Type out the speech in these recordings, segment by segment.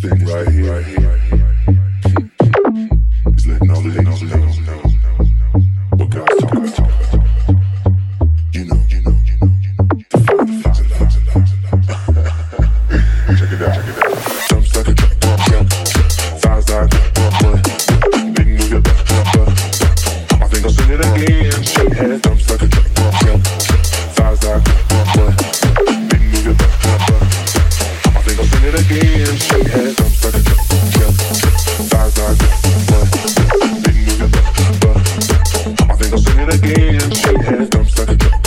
this thing right here. Right here. hands, shake hands, don't.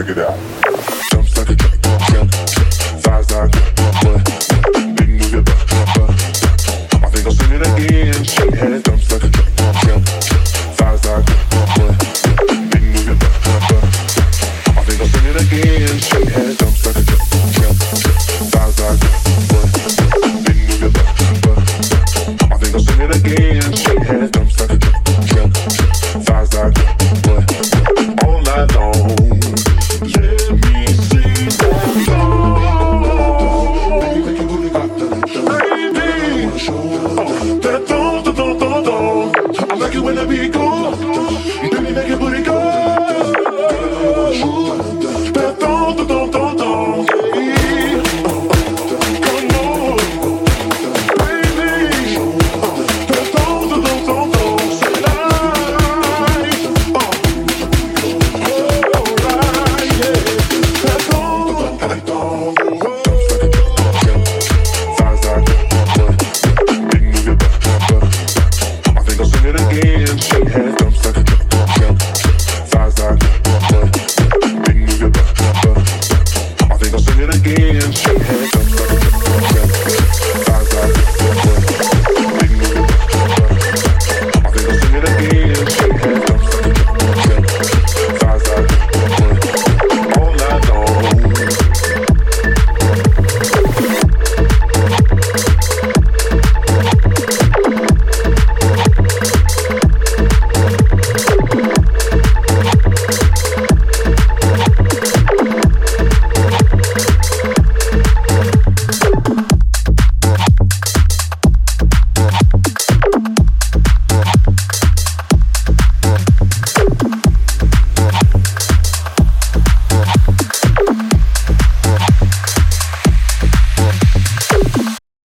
Check it out.